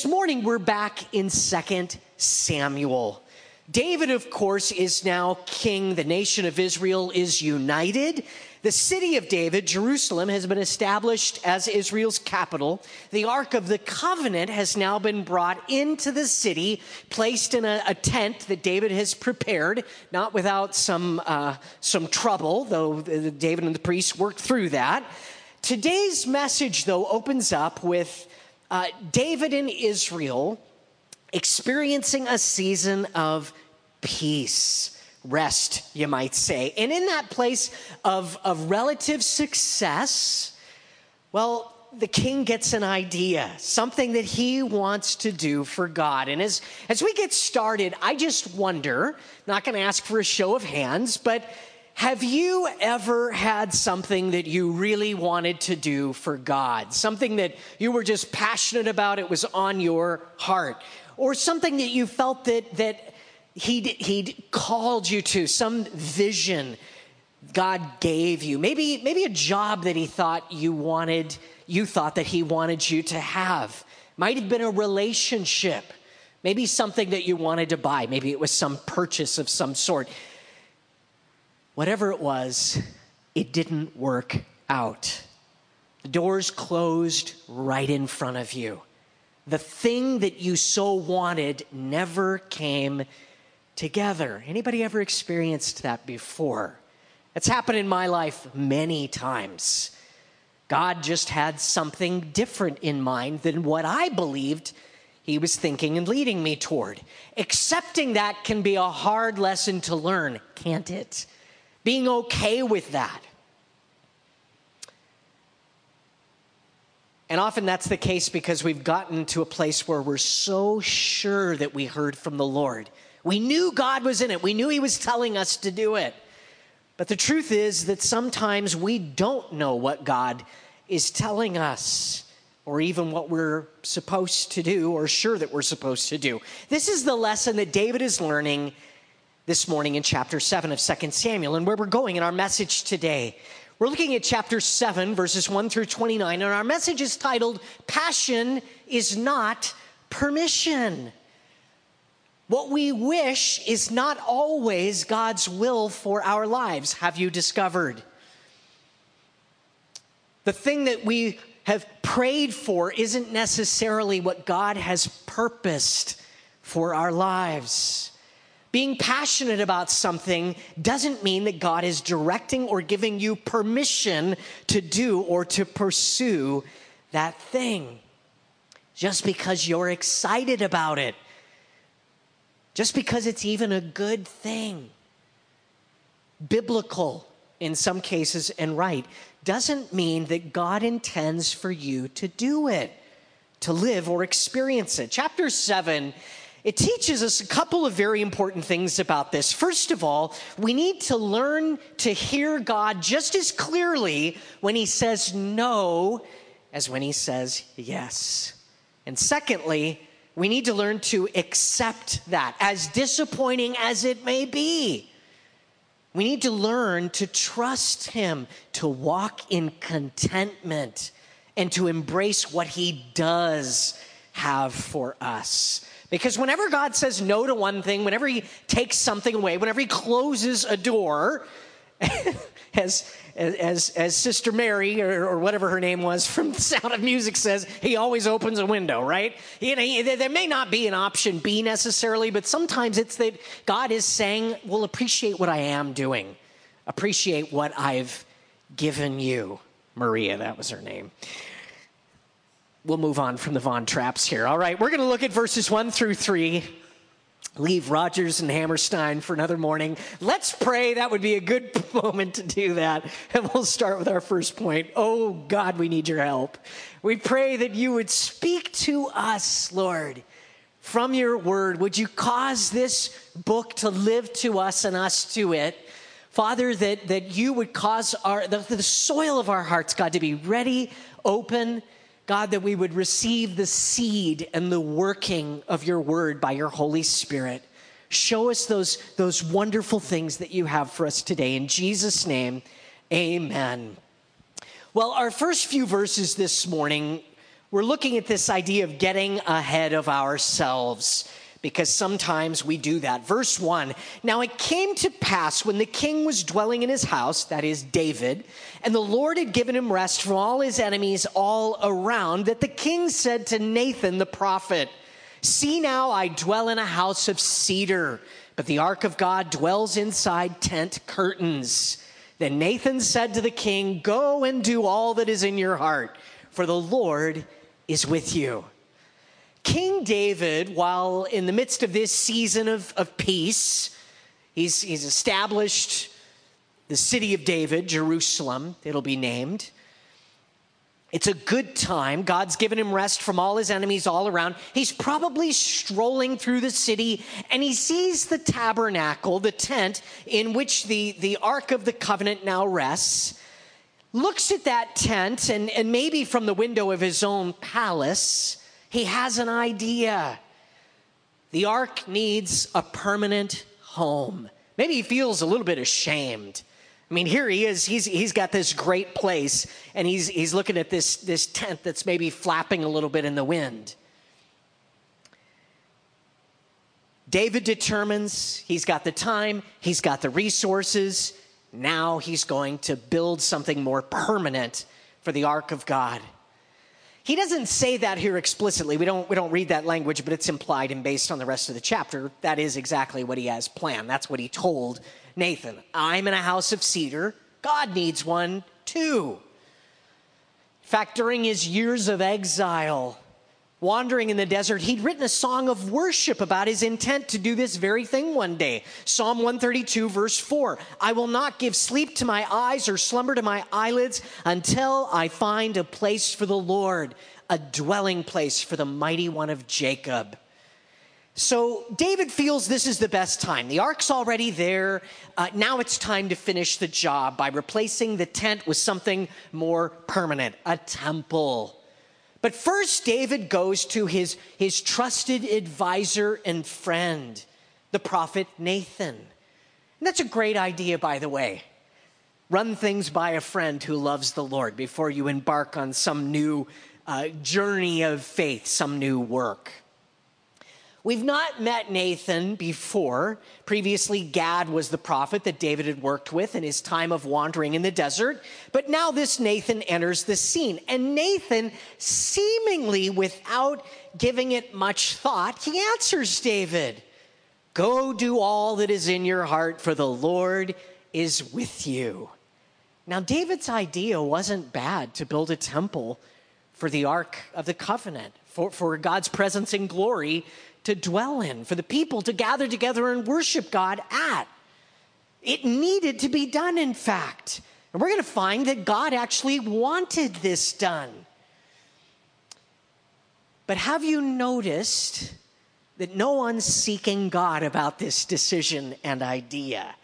This morning, we're back in 2 Samuel. David, of course, is now king. The nation of Israel is united. The city of David, Jerusalem, has been established as Israel's capital. The Ark of the Covenant has now been brought into the city, placed in a, a tent that David has prepared, not without some, uh, some trouble, though David and the priests worked through that. Today's message, though, opens up with uh, David and Israel experiencing a season of peace rest, you might say. And in that place of, of relative success, well, the king gets an idea, something that he wants to do for God. And as, as we get started, I just wonder, not going to ask for a show of hands, but have you ever had something that you really wanted to do for God? Something that you were just passionate about, it was on your heart. Or something that you felt that, that he'd, he'd called you to, some vision God gave you. Maybe, maybe a job that he thought you wanted, you thought that he wanted you to have. Might have been a relationship. Maybe something that you wanted to buy. Maybe it was some purchase of some sort. Whatever it was, it didn't work out. The doors closed right in front of you. The thing that you so wanted never came together. Anybody ever experienced that before? It's happened in my life many times. God just had something different in mind than what I believed he was thinking and leading me toward. Accepting that can be a hard lesson to learn, can't it? Being okay with that. And often that's the case because we've gotten to a place where we're so sure that we heard from the Lord we knew God was in it, we knew He was telling us to do it. But the truth is that sometimes we don't know what God is telling us or even what we're supposed to do or sure that we're supposed to do. This is the lesson that David is learning this morning in chapter 7 of 2 Samuel and where we're going in our message today. We're looking at chapter 7, verses 1 through 29, and our message is titled Passion is Not Permission. What we wish is not always God's will for our lives, have you discovered? The thing that we have prayed for isn't necessarily what God has purposed for our lives. Being passionate about something doesn't mean that God is directing or giving you permission to do or to pursue that thing. Just because you're excited about it just because it's even a good thing, biblical in some cases and right, doesn't mean that God intends for you to do it, to live or experience it. Chapter 7 it teaches us a couple of very important things about this. First of all, we need to learn to hear God just as clearly when He says no as when He says yes. And secondly, we need to learn to accept that, as disappointing as it may be. We need to learn to trust Him, to walk in contentment, and to embrace what He does have for us. Because whenever God says no to one thing, whenever He takes something away, whenever He closes a door, as, as, as Sister Mary, or, or, whatever her name was from Sound of Music says, he always opens a window, right? You know, there may not be an option B necessarily, but sometimes it's that God is saying, well, appreciate what I am doing, appreciate what I've given you. Maria, that was her name. We'll move on from the Von Trapps here. All right, we're going to look at verses 1 through 3 leave Rodgers and Hammerstein for another morning. Let's pray. That would be a good moment to do that. And we'll start with our first point. Oh, God, we need your help. We pray that you would speak to us, Lord, from your word. Would you cause this book to live to us and us to it? Father, that, that you would cause our, the, the soil of our hearts, God, to be ready, open, God, that we would receive the seed and the working of your word by your Holy Spirit. Show us those, those wonderful things that you have for us today. In Jesus' name, amen. Well, our first few verses this morning we're looking at this idea of getting ahead of ourselves because sometimes we do that. Verse 1 Now it came to pass when the king was dwelling in his house, that is David, and the Lord had given him rest from all his enemies all around, that the king said to Nathan the prophet, See now, I dwell in a house of cedar, but the ark of God dwells inside tent curtains. Then Nathan said to the king, Go and do all that is in your heart, for the Lord is with you. King David, while in the midst of this season of, of peace, he's, he's established the city of David, Jerusalem, it'll be named. It's a good time. God's given him rest from all his enemies all around. He's probably strolling through the city and he sees the tabernacle, the tent in which the, the Ark of the Covenant now rests looks at that tent and, and maybe from the window of his own palace, he has an idea. The ark needs a permanent home. Maybe he feels a little bit ashamed. I mean, here he is. He's, he's got this great place, and he's, he's looking at this, this tent that's maybe flapping a little bit in the wind. David determines he's got the time, he's got the resources, now he's going to build something more permanent for the ark of God. He doesn't say that here explicitly. We don't, we don't read that language, but it's implied and based on the rest of the chapter. That is exactly what he has planned. That's what he told Nathan. I'm in a house of cedar. God needs one too. In fact, during his years of exile, wandering in the desert, he'd written a song of worship about his intent to do this very thing one day. Psalm 132, verse 4 I will not give sleep to my eyes or slumber to my eyelids until I find a place for the Lord, a dwelling place for the mighty one of Jacob. So David feels this is the best time. The ark's already there. Uh, now it's time to finish the job by replacing the tent with something more permanent a temple. But first, David goes to his, his trusted advisor and friend, the prophet Nathan. And that's a great idea, by the way. Run things by a friend who loves the Lord before you embark on some new uh, journey of faith, some new work. We've not met Nathan before. Previously, Gad was the prophet that David had worked with in his time of wandering in the desert. But now this Nathan enters the scene. And Nathan, seemingly without giving it much thought, he answers David Go do all that is in your heart, for the Lord is with you. Now, David's idea wasn't bad to build a temple for the Ark of the Covenant, for, for God's presence and glory to dwell in, for the people to gather together and worship God at. It needed to be done, in fact. And we're going to find that God actually wanted this done. But have you noticed that no one's seeking God about this decision and idea?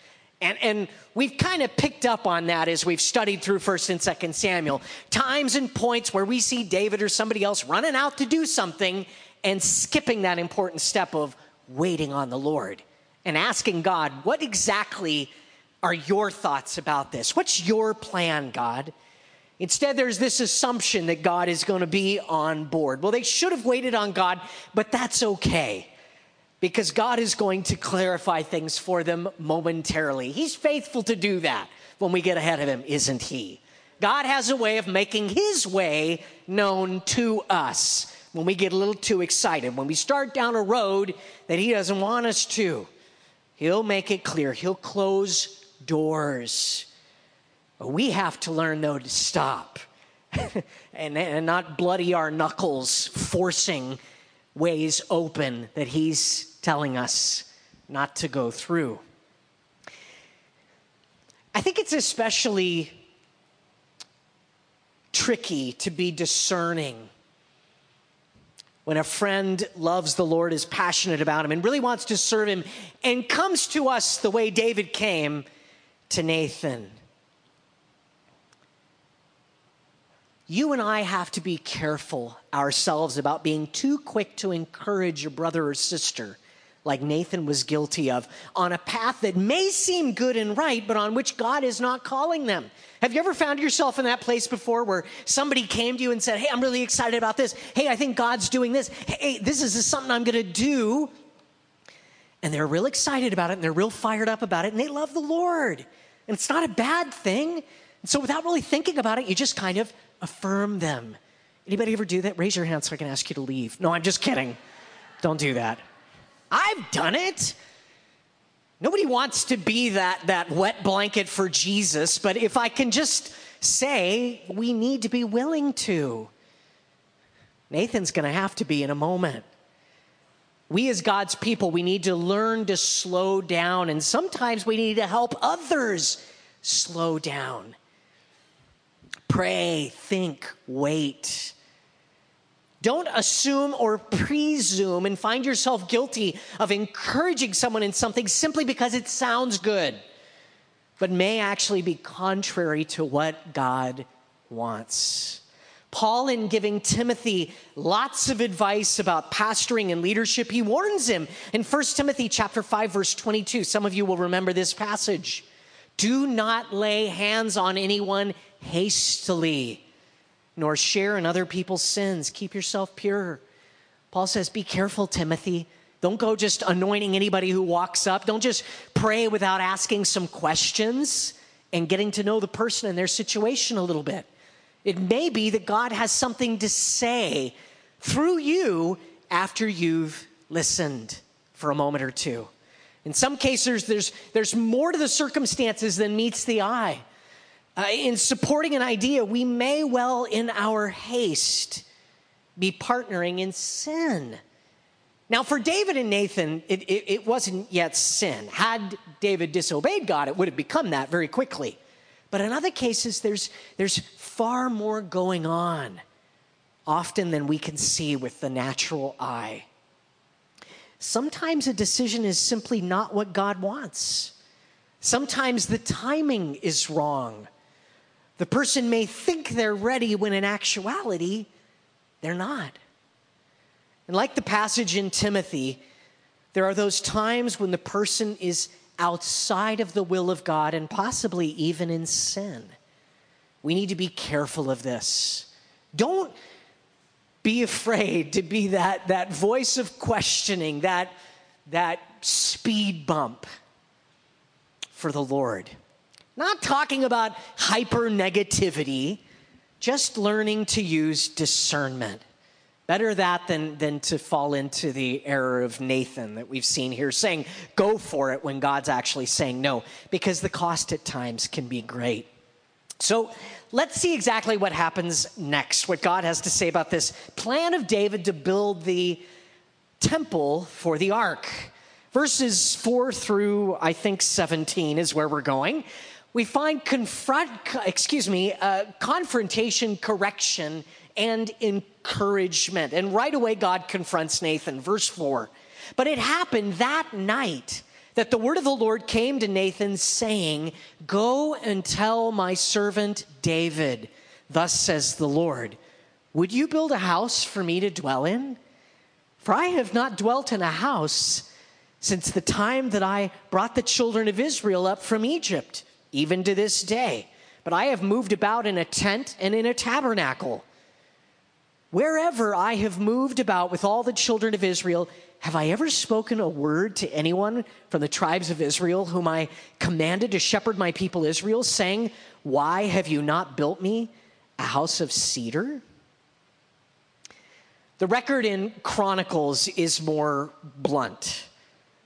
And, and we've kind of picked up on that as we've studied through 1st and 2nd Samuel. Times and points where we see David or somebody else running out to do something, and skipping that important step of waiting on the Lord and asking God, what exactly are your thoughts about this? What's your plan, God? Instead, there's this assumption that God is going to be on board. Well, they should have waited on God, but that's okay because God is going to clarify things for them momentarily. He's faithful to do that when we get ahead of Him, isn't He? God has a way of making His way known to us when we get a little too excited, when we start down a road that He doesn't want us to. He'll make it clear, He'll close doors. But we have to learn, though, to stop and, and not bloody our knuckles, forcing ways open that He's telling us not to go through. I think it's especially tricky to be discerning when a friend loves the Lord, is passionate about him, and really wants to serve him, and comes to us the way David came to Nathan. You and I have to be careful ourselves about being too quick to encourage a brother or sister like Nathan was guilty of, on a path that may seem good and right, but on which God is not calling them. Have you ever found yourself in that place before where somebody came to you and said, Hey, I'm really excited about this. Hey, I think God's doing this. Hey, this is something I'm going to do. And they're real excited about it and they're real fired up about it and they love the Lord. And it's not a bad thing. And so without really thinking about it, you just kind of affirm them. Anybody ever do that? Raise your hand so I can ask you to leave. No, I'm just kidding. Don't do that. I've done it. Nobody wants to be that, that wet blanket for Jesus, but if I can just say, we need to be willing to. Nathan's going to have to be in a moment. We, as God's people, we need to learn to slow down, and sometimes we need to help others slow down. Pray, think, wait. Don't assume or presume and find yourself guilty of encouraging someone in something simply because it sounds good, but may actually be contrary to what God wants. Paul, in giving Timothy lots of advice about pastoring and leadership, he warns him in 1 Timothy chapter 5, verse 22. Some of you will remember this passage. Do not lay hands on anyone hastily nor share in other people's sins. Keep yourself pure. Paul says, Be careful, Timothy. Don't go just anointing anybody who walks up. Don't just pray without asking some questions and getting to know the person and their situation a little bit. It may be that God has something to say through you after you've listened for a moment or two. In some cases, there's, there's more to the circumstances than meets the eye. Uh, in supporting an idea, we may well, in our haste, be partnering in sin. Now, for David and Nathan, it, it, it, wasn't yet sin. Had David disobeyed God, it would have become that very quickly. But in other cases, there's, there's far more going on, often than we can see with the natural eye. Sometimes a decision is simply not what God wants. Sometimes the timing is wrong. The person may think they're ready when in actuality, they're not. And like the passage in Timothy, there are those times when the person is outside of the will of God and possibly even in sin. We need to be careful of this. Don't be afraid to be that, that voice of questioning, that, that speed bump for the Lord. Not talking about hyper negativity, just learning to use discernment. Better that than, than to fall into the error of Nathan that we've seen here, saying, go for it when God's actually saying no, because the cost at times can be great. So let's see exactly what happens next, what God has to say about this plan of David to build the temple for the ark. Verses 4 through, I think, 17 is where we're going we find confront, excuse me, uh, confrontation, correction, and encouragement. And right away, God confronts Nathan. Verse 4. But it happened that night that the word of the Lord came to Nathan, saying, Go and tell my servant David, Thus says the Lord, Would you build a house for me to dwell in? For I have not dwelt in a house since the time that I brought the children of Israel up from Egypt even to this day. But I have moved about in a tent and in a tabernacle. Wherever I have moved about with all the children of Israel, have I ever spoken a word to anyone from the tribes of Israel whom I commanded to shepherd my people Israel, saying, Why have you not built me a house of cedar? The record in Chronicles is more blunt.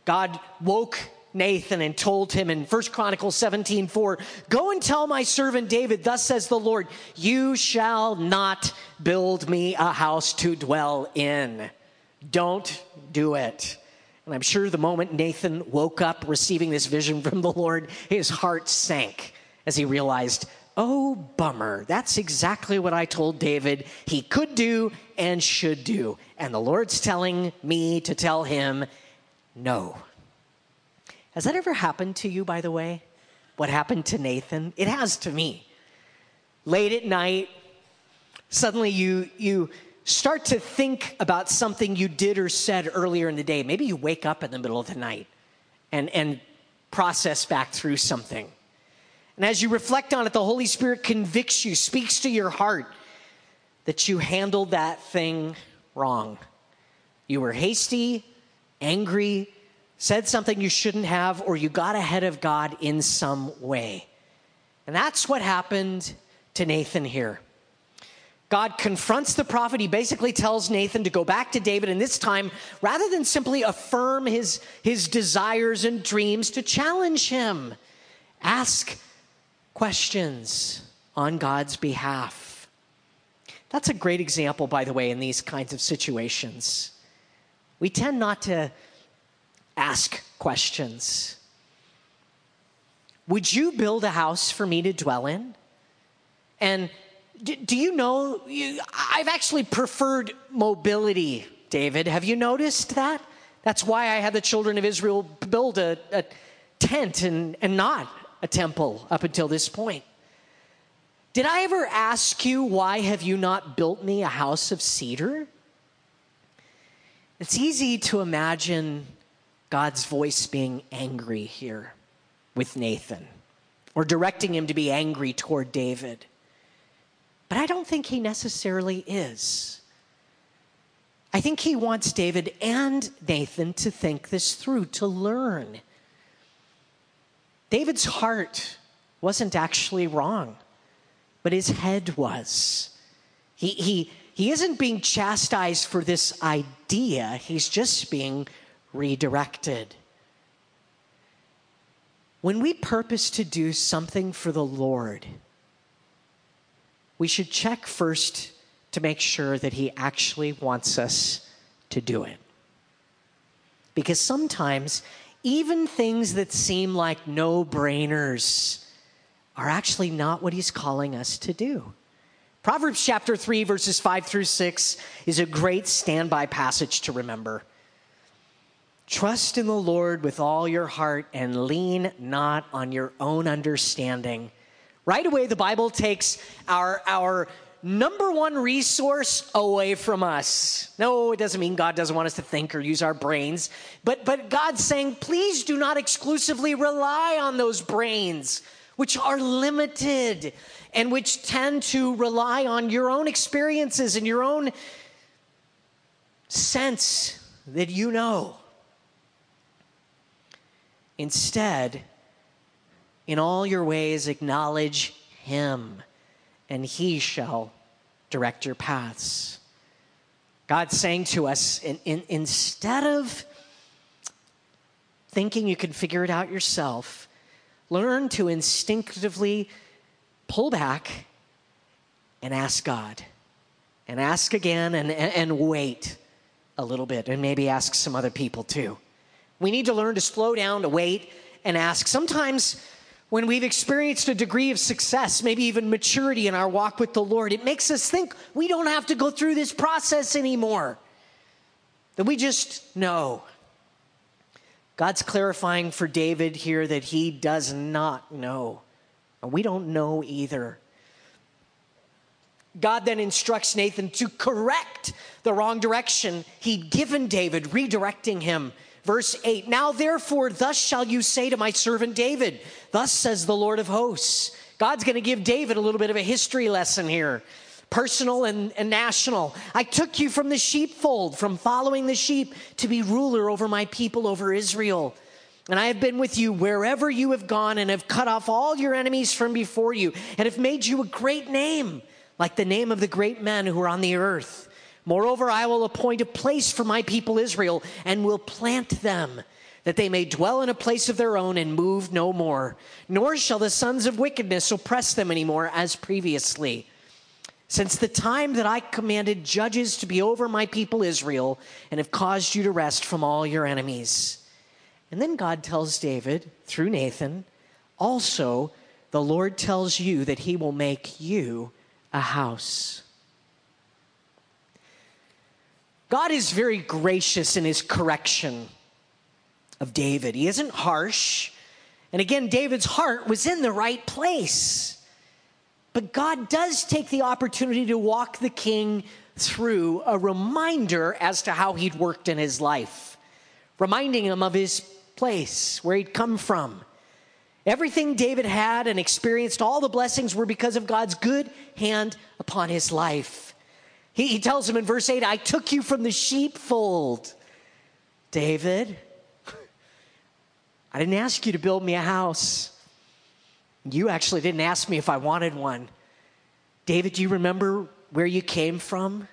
God woke Nathan and told him in 1 Chronicles 17 4, Go and tell my servant David, Thus says the Lord, you shall not build me a house to dwell in. Don't do it. And I'm sure the moment Nathan woke up receiving this vision from the Lord, his heart sank as he realized, Oh, bummer. That's exactly what I told David he could do and should do. And the Lord's telling me to tell him, No. Has that ever happened to you, by the way? What happened to Nathan? It has to me. Late at night, suddenly you, you start to think about something you did or said earlier in the day. Maybe you wake up in the middle of the night and, and process back through something. And as you reflect on it, the Holy Spirit convicts you, speaks to your heart that you handled that thing wrong. You were hasty, angry, said something you shouldn't have, or you got ahead of God in some way. And that's what happened to Nathan here. God confronts the prophet. He basically tells Nathan to go back to David, and this time, rather than simply affirm his, his desires and dreams, to challenge him, ask questions on God's behalf. That's a great example, by the way, in these kinds of situations. We tend not to ask questions. Would you build a house for me to dwell in? And do you know, I've actually preferred mobility, David. Have you noticed that? That's why I had the children of Israel build a, a tent and, and not a temple up until this point. Did I ever ask you, why have you not built me a house of cedar? It's easy to imagine God's voice being angry here with Nathan or directing him to be angry toward David. But I don't think he necessarily is. I think he wants David and Nathan to think this through, to learn. David's heart wasn't actually wrong, but his head was. He, he, he isn't being chastised for this idea, he's just being redirected. When we purpose to do something for the Lord, we should check first to make sure that He actually wants us to do it. Because sometimes, even things that seem like no brainers are actually not what He's calling us to do. Proverbs chapter 3, verses 5 through 6 is a great standby passage to remember. Trust in the Lord with all your heart and lean not on your own understanding. Right away, the Bible takes our, our number one resource away from us. No, it doesn't mean God doesn't want us to think or use our brains, but, but God's saying, please do not exclusively rely on those brains, which are limited and which tend to rely on your own experiences and your own sense that you know. Instead, in all your ways, acknowledge him, and he shall direct your paths. God's saying to us in, in, instead of thinking you can figure it out yourself, learn to instinctively pull back and ask God. And ask again and, and, and wait a little bit, and maybe ask some other people too. We need to learn to slow down, to wait, and ask. Sometimes when we've experienced a degree of success, maybe even maturity in our walk with the Lord, it makes us think we don't have to go through this process anymore. That we just know. God's clarifying for David here that he does not know. And we don't know either. God then instructs Nathan to correct the wrong direction he'd given David, redirecting him Verse 8 Now therefore, thus shall you say to my servant David, Thus says the Lord of hosts. God's going to give David a little bit of a history lesson here personal and, and, national. I took you from the sheepfold, from following the sheep, to be ruler over my people, over Israel. And I have been with you wherever you have gone, and have cut off all your enemies from before you, and have made you a great name, like the name of the great men who are on the earth. Moreover, I will appoint a place for my people Israel and will plant them, that they may dwell in a place of their own and move no more. Nor shall the sons of wickedness oppress them anymore as previously. Since the time that I commanded judges to be over my people Israel and have caused you to rest from all your enemies. And then God tells David through Nathan, also, the Lord tells you that he will make you a house. God is very gracious in his correction of David. He isn't harsh. And again, David's heart was in the right place. But God does take the opportunity to walk the king through a reminder as to how he'd worked in his life, reminding him of his place, where he'd come from. Everything David had and experienced, all the blessings were because of God's good hand upon his life. He, he tells him in verse 8, I took you from the sheepfold. David, I didn't ask you to build me a house. You actually didn't ask me if I wanted one. David, do you remember where you came from?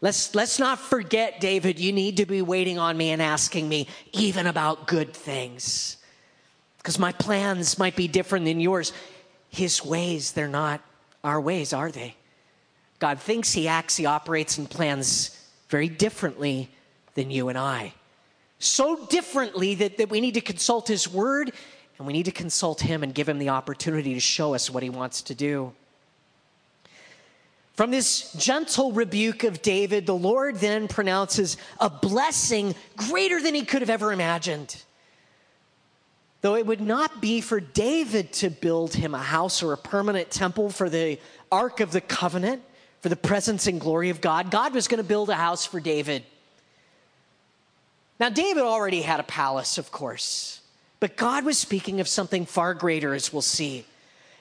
Let's, let's not forget, David, you need to be waiting on me and asking me even about good things. Because my plans might be different than yours. His ways, they're not our ways, are they? God thinks He acts, He operates, and plans very differently than you and I. So differently that, that we need to consult His Word and we need to consult Him and give Him the opportunity to show us what He wants to do. From this gentle rebuke of David, the Lord then pronounces a blessing greater than he could have ever imagined. Though it would not be for David to build him a house or a permanent temple for the Ark of the Covenant, for the presence and glory of God, God was going to build a house for David. Now, David already had a palace, of course, but God was speaking of something far greater, as we'll see.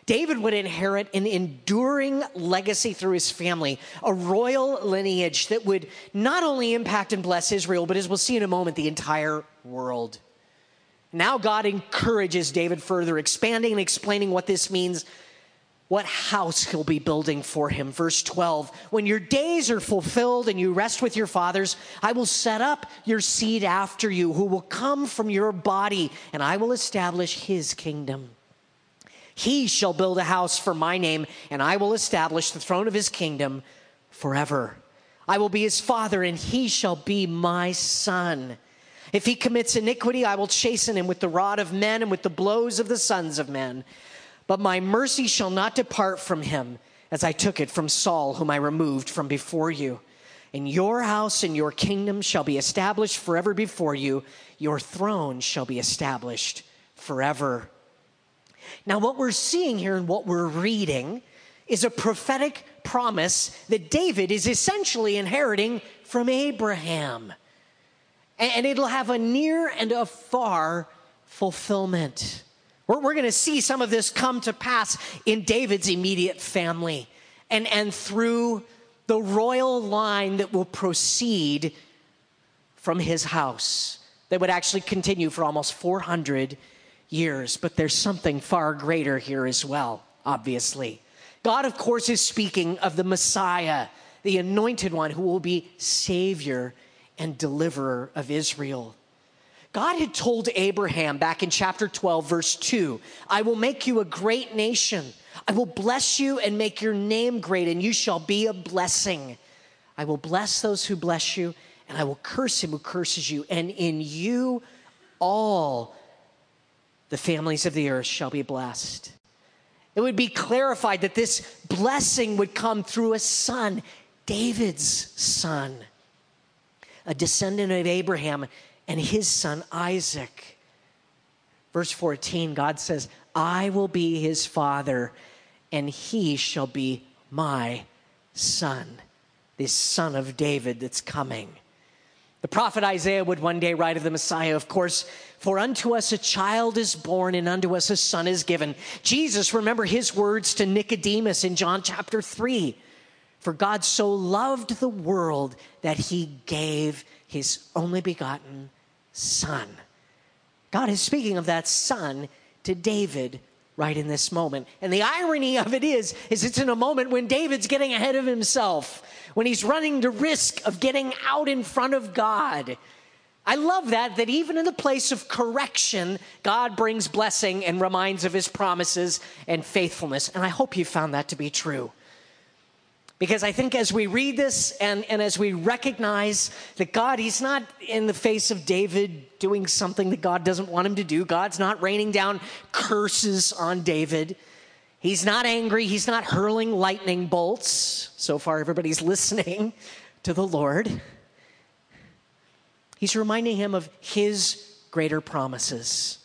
David would inherit an enduring legacy through his family, a royal lineage that would not only impact and bless Israel, but as we'll see in a moment, the entire world. Now, God encourages David further, expanding and explaining what this means, what house he'll be building for him. Verse 12 When your days are fulfilled and you rest with your fathers, I will set up your seed after you, who will come from your body, and I will establish his kingdom. He shall build a house for my name, and I will establish the throne of his kingdom forever. I will be his father, and he shall be my son. If he commits iniquity, I will chasten him with the rod of men and with the blows of the sons of men. But my mercy shall not depart from him, as I took it from Saul, whom I removed from before you. And your house and your kingdom shall be established forever before you. Your throne shall be established forever. Now, what we're seeing here and what we're reading is a prophetic promise that David is essentially inheriting from Abraham. And it'll have a near and a far fulfillment. We're, we're going to see some of this come to pass in David's immediate family and, and through the royal line that will proceed from his house that would actually continue for almost 400 years, but there's something far greater here as well, obviously. God, of course, is speaking of the Messiah, the anointed one who will be Savior and deliverer of Israel. God had told Abraham back in chapter 12, verse 2 I will make you a great nation. I will bless you and make your name great, and you shall be a blessing. I will bless those who bless you, and I will curse him who curses you. And in you, all the families of the earth shall be blessed. It would be clarified that this blessing would come through a son, David's son, a descendant of Abraham and his son Isaac. Verse 14, God says, I will be his father, and he shall be my son, this son of David that's coming. The prophet Isaiah would one day write of the Messiah, of course, for unto us a child is born, and unto us a son is given. Jesus, remember his words to Nicodemus in John chapter 3 For God so loved the world that he gave his only begotten son. God is speaking of that son to David right in this moment. And the irony of it is is it's in a moment when David's getting ahead of himself, when he's running the risk of getting out in front of God. I love that, that even in the place of correction, God brings blessing and reminds of his promises and faithfulness. And I hope you found that to be true. Because I think as we read this and, and as we recognize that God, He's not in the face of David doing something that God doesn't want him to do, God's not raining down curses on David. He's not angry, He's not hurling lightning bolts. So far, everybody's listening to the Lord. He's reminding him of his greater promises.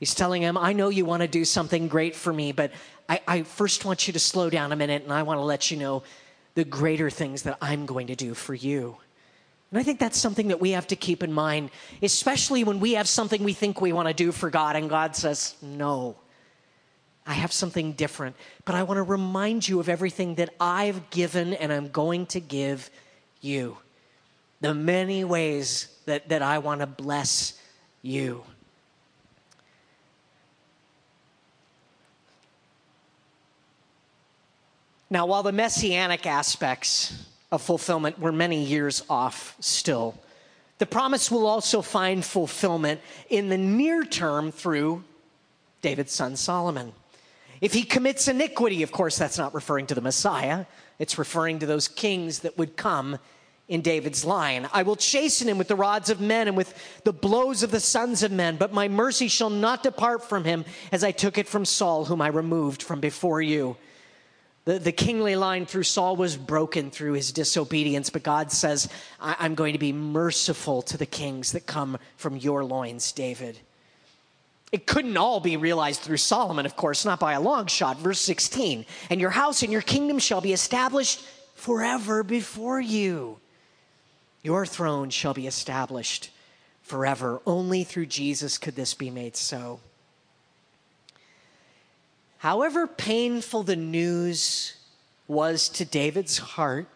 He's telling him, I know you want to do something great for me, but I, I, first want you to slow down a minute and I want to let you know the greater things that I'm going to do for you. And I think that's something that we have to keep in mind, especially when we have something we think we want to do for God and God says, no. I have something different, but I want to remind you of everything that I've given and I'm going to give you. The many ways that, that I want to bless you. Now, while the messianic aspects of fulfillment were many years off still, the promise will also find fulfillment in the near term through David's son Solomon. If he commits iniquity, of course, that's not referring to the Messiah, it's referring to those kings that would come in David's line. I will chasten him with the rods of men and with the blows of the sons of men, but my mercy shall not depart from him as I took it from Saul, whom I removed from before you. The, the kingly line through Saul was broken through his disobedience, but God says, I'm going to be merciful to the kings that come from your loins, David. It couldn't all be realized through Solomon, of course, not by a long shot. Verse 16, and your house and your kingdom shall be established forever before you. Your throne shall be established forever. Only through Jesus could this be made so. However painful the news was to David's heart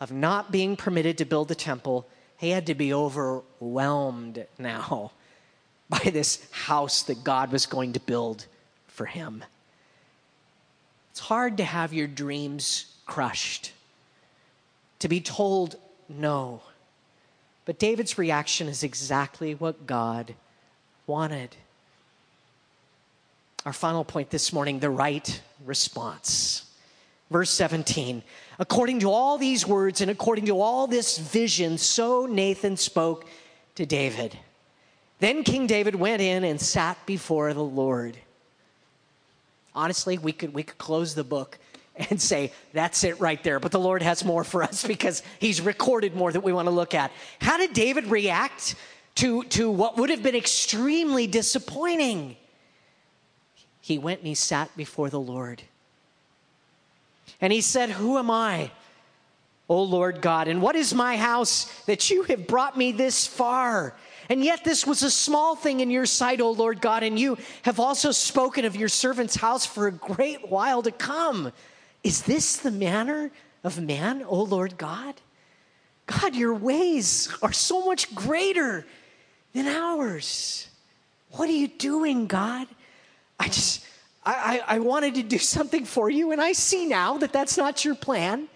of not being permitted to build the temple, he had to be overwhelmed now by this house that God was going to build for him. It's hard to have your dreams crushed, to be told no. But David's reaction is exactly what God wanted. Our final point this morning the right response. Verse 17 According to all these words and according to all this vision, so Nathan spoke to David. Then King David went in and sat before the Lord. Honestly, we could, we could close the book and say, that's it right there. But the Lord has more for us because he's recorded more that we want to look at. How did David react to, to what would have been extremely disappointing? He went and he sat before the Lord. And he said, Who am I, O Lord God? And what is my house that you have brought me this far? And yet, this was a small thing in your sight, O Lord God, and you have also spoken of your servant's house for a great while to come. Is this the manner of man, O Lord God? God, your ways are so much greater than ours. What are you doing, God? I just, I, I, I wanted to do something for you, and I see now that that's not your plan,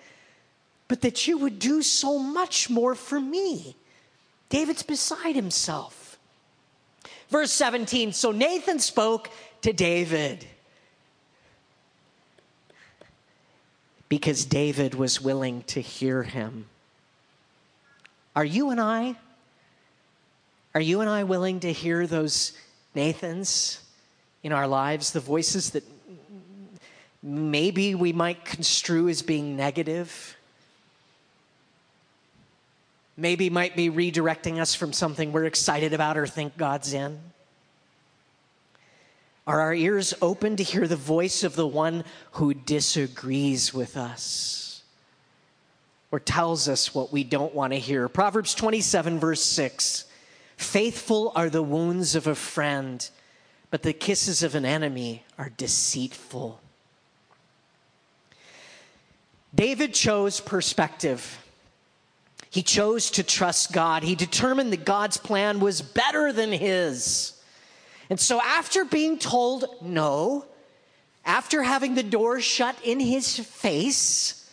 but that you would do so much more for me. David's beside himself. Verse 17 So Nathan spoke to David because David was willing to hear him. Are you and I? Are you and I willing to hear those Nathans in our lives, the voices that maybe we might construe as being negative? maybe might be redirecting us from something we're excited about or think God's in? Are our ears open to hear the voice of the one who disagrees with us or tells us what we don't want to hear? Proverbs 27, verse 6 Faithful are the wounds of a friend, but the kisses of an enemy are deceitful. David chose perspective. He chose to trust God. He determined that God's plan was better than his. And so, after being told no, after having the door shut in his face,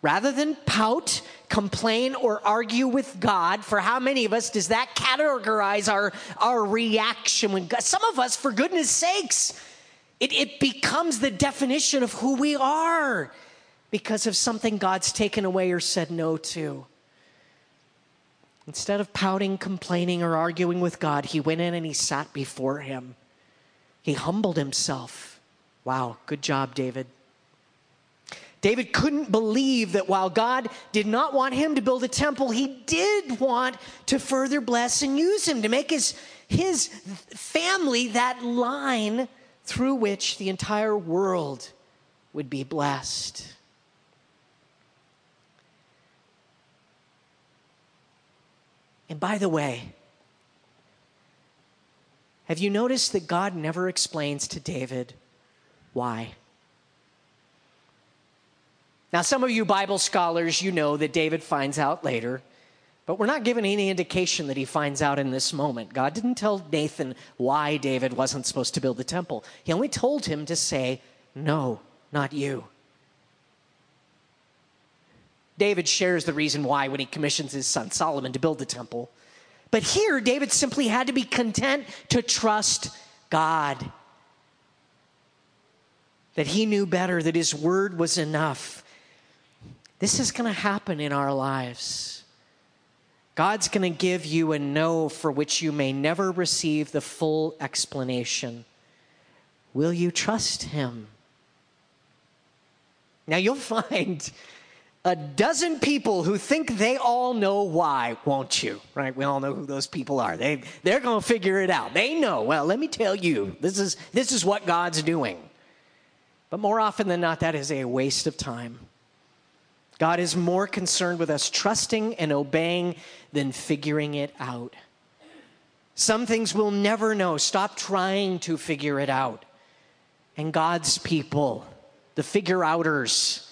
rather than pout, complain, or argue with God, for how many of us does that categorize our, our reaction when God, some of us, for goodness sakes, it, it becomes the definition of who we are because of something God's taken away or said no to. Instead of pouting, complaining, or arguing with God, he went in and he sat before him. He humbled himself. Wow, good job, David. David couldn't believe that while God did not want him to build a temple, he did want to further bless and use him to make his, his family that line through which the entire world would be blessed. And by the way, have you noticed that God never explains to David why? Now, some of you Bible scholars, you know that David finds out later, but we're not given any indication that he finds out in this moment. God didn't tell Nathan why David wasn't supposed to build the temple, he only told him to say, No, not you. David shares the reason why when he commissions his son Solomon to build the temple. But here, David simply had to be content to trust God. That he knew better, that his word was enough. This is going to happen in our lives. God's going to give you a no for which you may never receive the full explanation. Will you trust him? Now, you'll find a dozen people who think they all know why, won't you? Right? We all know who those people are. They, they're going to figure it out. They know. Well, let me tell you, this is, this is what God's doing. But more often than not, that is a waste of time. God is more concerned with us trusting and obeying than figuring it out. Some things we'll never know. Stop trying to figure it out. And God's people, the figure outers,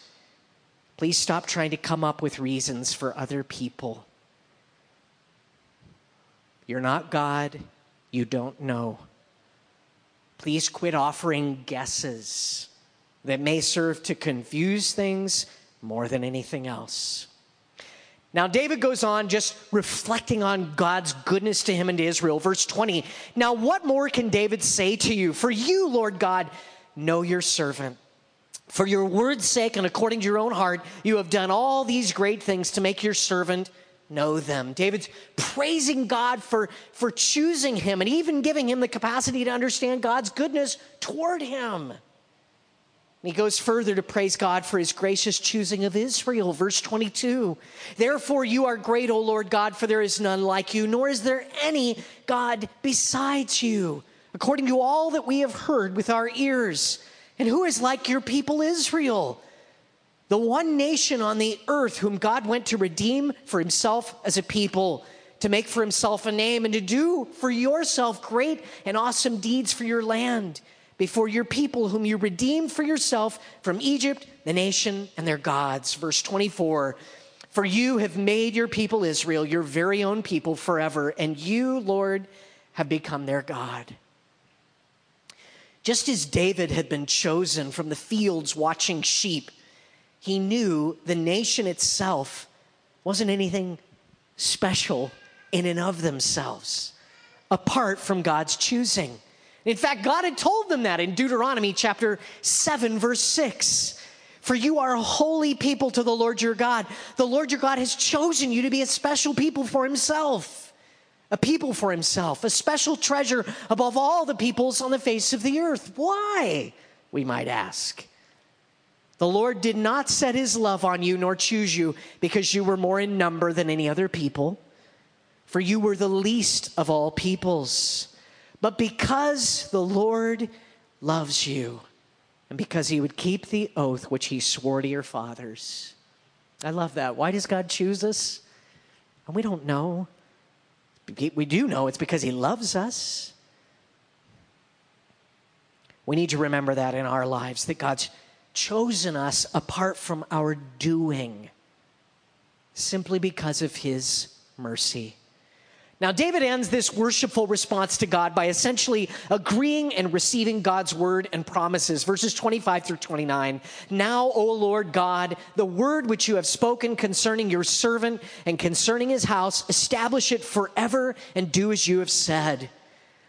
Please stop trying to come up with reasons for other people. You're not God. You don't know. Please quit offering guesses that may serve to confuse things more than anything else. Now, David goes on just reflecting on God's goodness to him and to Israel. Verse 20 Now, what more can David say to you? For you, Lord God, know your servant. For your word's sake and according to your own heart, you have done all these great things to make your servant know them. David's praising God for, for choosing him and even giving him the capacity to understand God's goodness toward him. He goes further to praise God for his gracious choosing of Israel. Verse 22 Therefore, you are great, O Lord God, for there is none like you, nor is there any God besides you, according to all that we have heard with our ears. And who is like your people Israel? The one nation on the earth whom God went to redeem for himself as a people, to make for himself a name, and to do for yourself great and awesome deeds for your land, before your people whom you redeemed for yourself from Egypt, the nation, and their gods. Verse 24 For you have made your people Israel your very own people forever, and you, Lord, have become their God. Just as David had been chosen from the fields watching sheep, he knew the nation itself wasn't anything special in and of themselves, apart from God's choosing. In fact, God had told them that in Deuteronomy chapter 7, verse 6. For you are a holy people to the Lord your God. The Lord your God has chosen you to be a special people for himself a people for himself, a special treasure above all the peoples on the face of the earth. Why? We might ask. The Lord did not set his love on you nor choose you because you were more in number than any other people, for you were the least of all peoples. But because the Lord loves you, and because he would keep the oath which he swore to your fathers. I love that. Why does God choose us? And we don't know. We do know it's because He loves us. We need to remember that in our lives, that God's chosen us apart from our doing, simply because of His mercy. Now, David ends this worshipful response to God by essentially agreeing and receiving God's word and promises. Verses 25 through 29. Now, O Lord God, the word which you have spoken concerning your servant and concerning his house, establish it forever and do as you have said.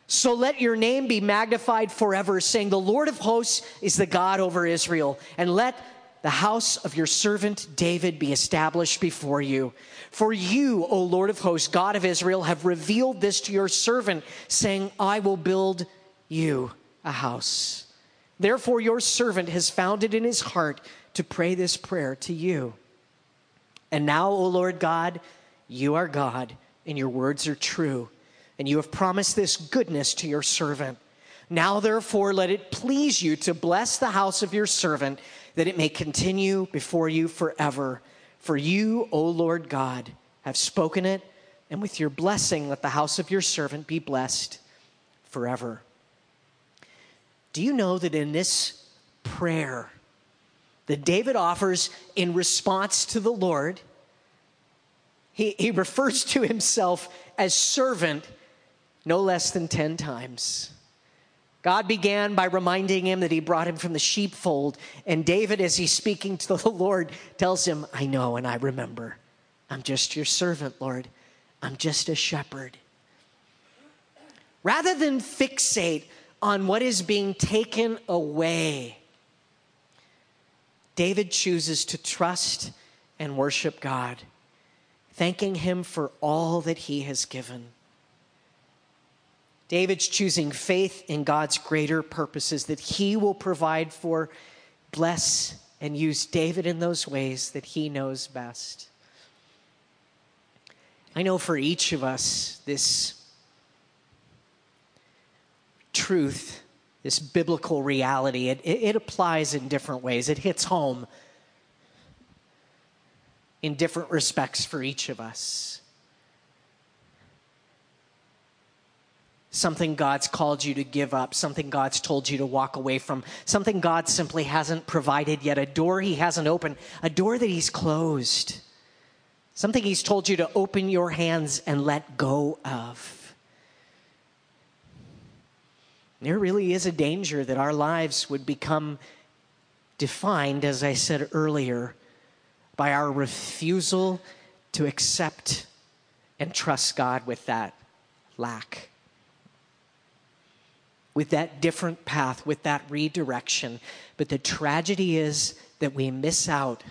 So let your name be magnified forever, saying, The Lord of hosts is the God over Israel. And let the house of your servant David be established before you. For you, O Lord of hosts, God of Israel, have revealed this to your servant, saying, I will build you a house. Therefore, your servant has found it in his heart to pray this prayer to you. And now, O Lord God, you are God, and your words are true, and you have promised this goodness to your servant. Now, therefore, let it please you to bless the house of your servant, that it may continue before you forever. For you, O Lord God, have spoken it, and with your blessing, let the house of your servant be blessed forever. Do you know that in this prayer that David offers in response to the Lord, he, he refers to himself as servant no less than 10 times. God began by reminding him that he brought him from the sheepfold. And David, as he's speaking to the Lord, tells him, I know and I remember. I'm just your servant, Lord. I'm just a shepherd. Rather than fixate on what is being taken away, David chooses to trust and worship God, thanking him for all that he has given. David's choosing faith in God's greater purposes that he will provide for, bless, and use David in those ways that he knows best. I know for each of us, this truth, this biblical reality, it, it, applies in different ways. It hits home in different respects for each of us. Something God's called you to give up, something God's told you to walk away from, something God simply hasn't provided yet, a door He hasn't opened, a door that He's closed. Something He's told you to open your hands and let go of. There really is a danger that our lives would become defined, as I said earlier, by our refusal to accept and trust God with that lack. With that different path, with that redirection. But the tragedy is that we miss out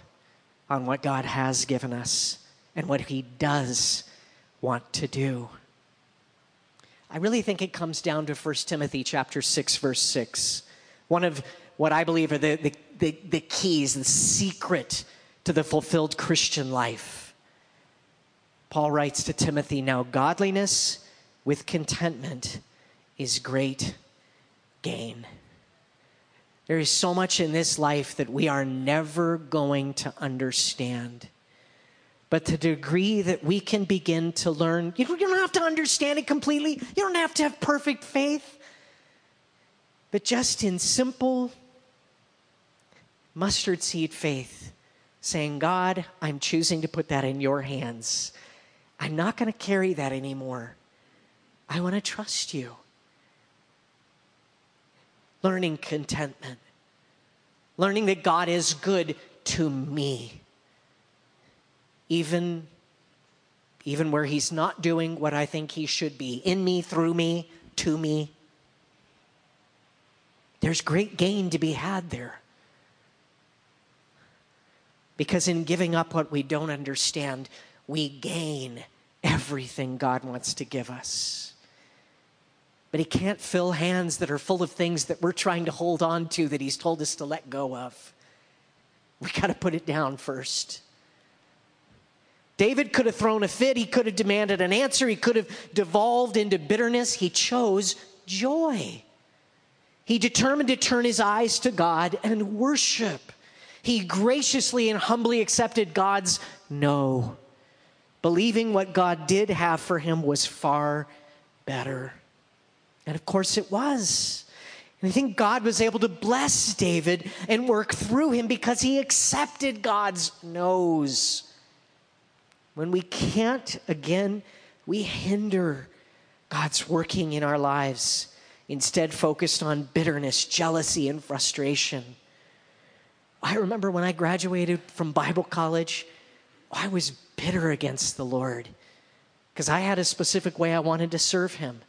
on what God has given us and what he does want to do. I really think it comes down to 1 Timothy chapter 6 verse 6. One of what I believe are the, the, the, the keys, the secret to the fulfilled Christian life. Paul writes to Timothy, now godliness with contentment is great gain. There is so much in this life that we are never going to understand but the degree that we can begin to learn, you don't have to understand it completely, you don't have to have perfect faith, but just in simple mustard seed faith, saying, God, I'm choosing to put that in your hands. I'm not going to carry that anymore. I want to trust you. Learning contentment, learning that God is good to me even even where he's not doing what I think he should be in me, through me, to me. There's great gain to be had there. Because in giving up what we don't understand, we gain everything God wants to give us. But He can't fill hands that are full of things that we're trying to hold on to that He's told us to let go of. We got to put it down first. David could have thrown a fit. He could have demanded an answer. He could have devolved into bitterness. He chose joy. He determined to turn his eyes to God and worship. He graciously and humbly accepted God's no, believing what God did have for him was far better. And of course, it was. And I think God was able to bless David and work through him because he accepted God's no's. When we can't, again, we hinder God's working in our lives, instead, focused on bitterness, jealousy, and frustration. I remember when I graduated from Bible college, I was bitter against the Lord because I had a specific way I wanted to serve Him.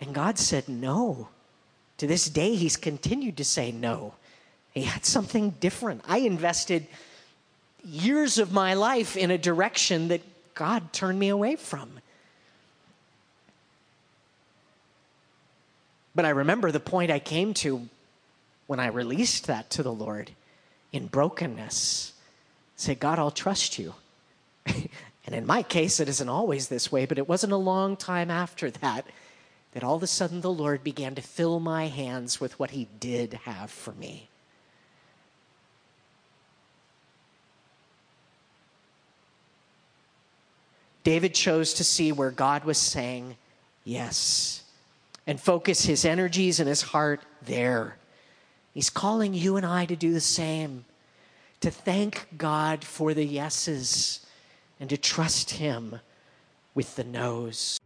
And God said no. To this day, He's continued to say no. He had something different. I invested years of my life in a direction that God turned me away from. But I remember the point I came to when I released that to the Lord in brokenness. Say, God, I'll trust you. and in my case, it isn't always this way, but it wasn't a long time after that that all of a sudden the Lord began to fill my hands with what He did have for me. David chose to see where God was saying yes and focus his energies and his heart there. He's calling you and I to do the same, to thank God for the yeses and to trust him with the no's.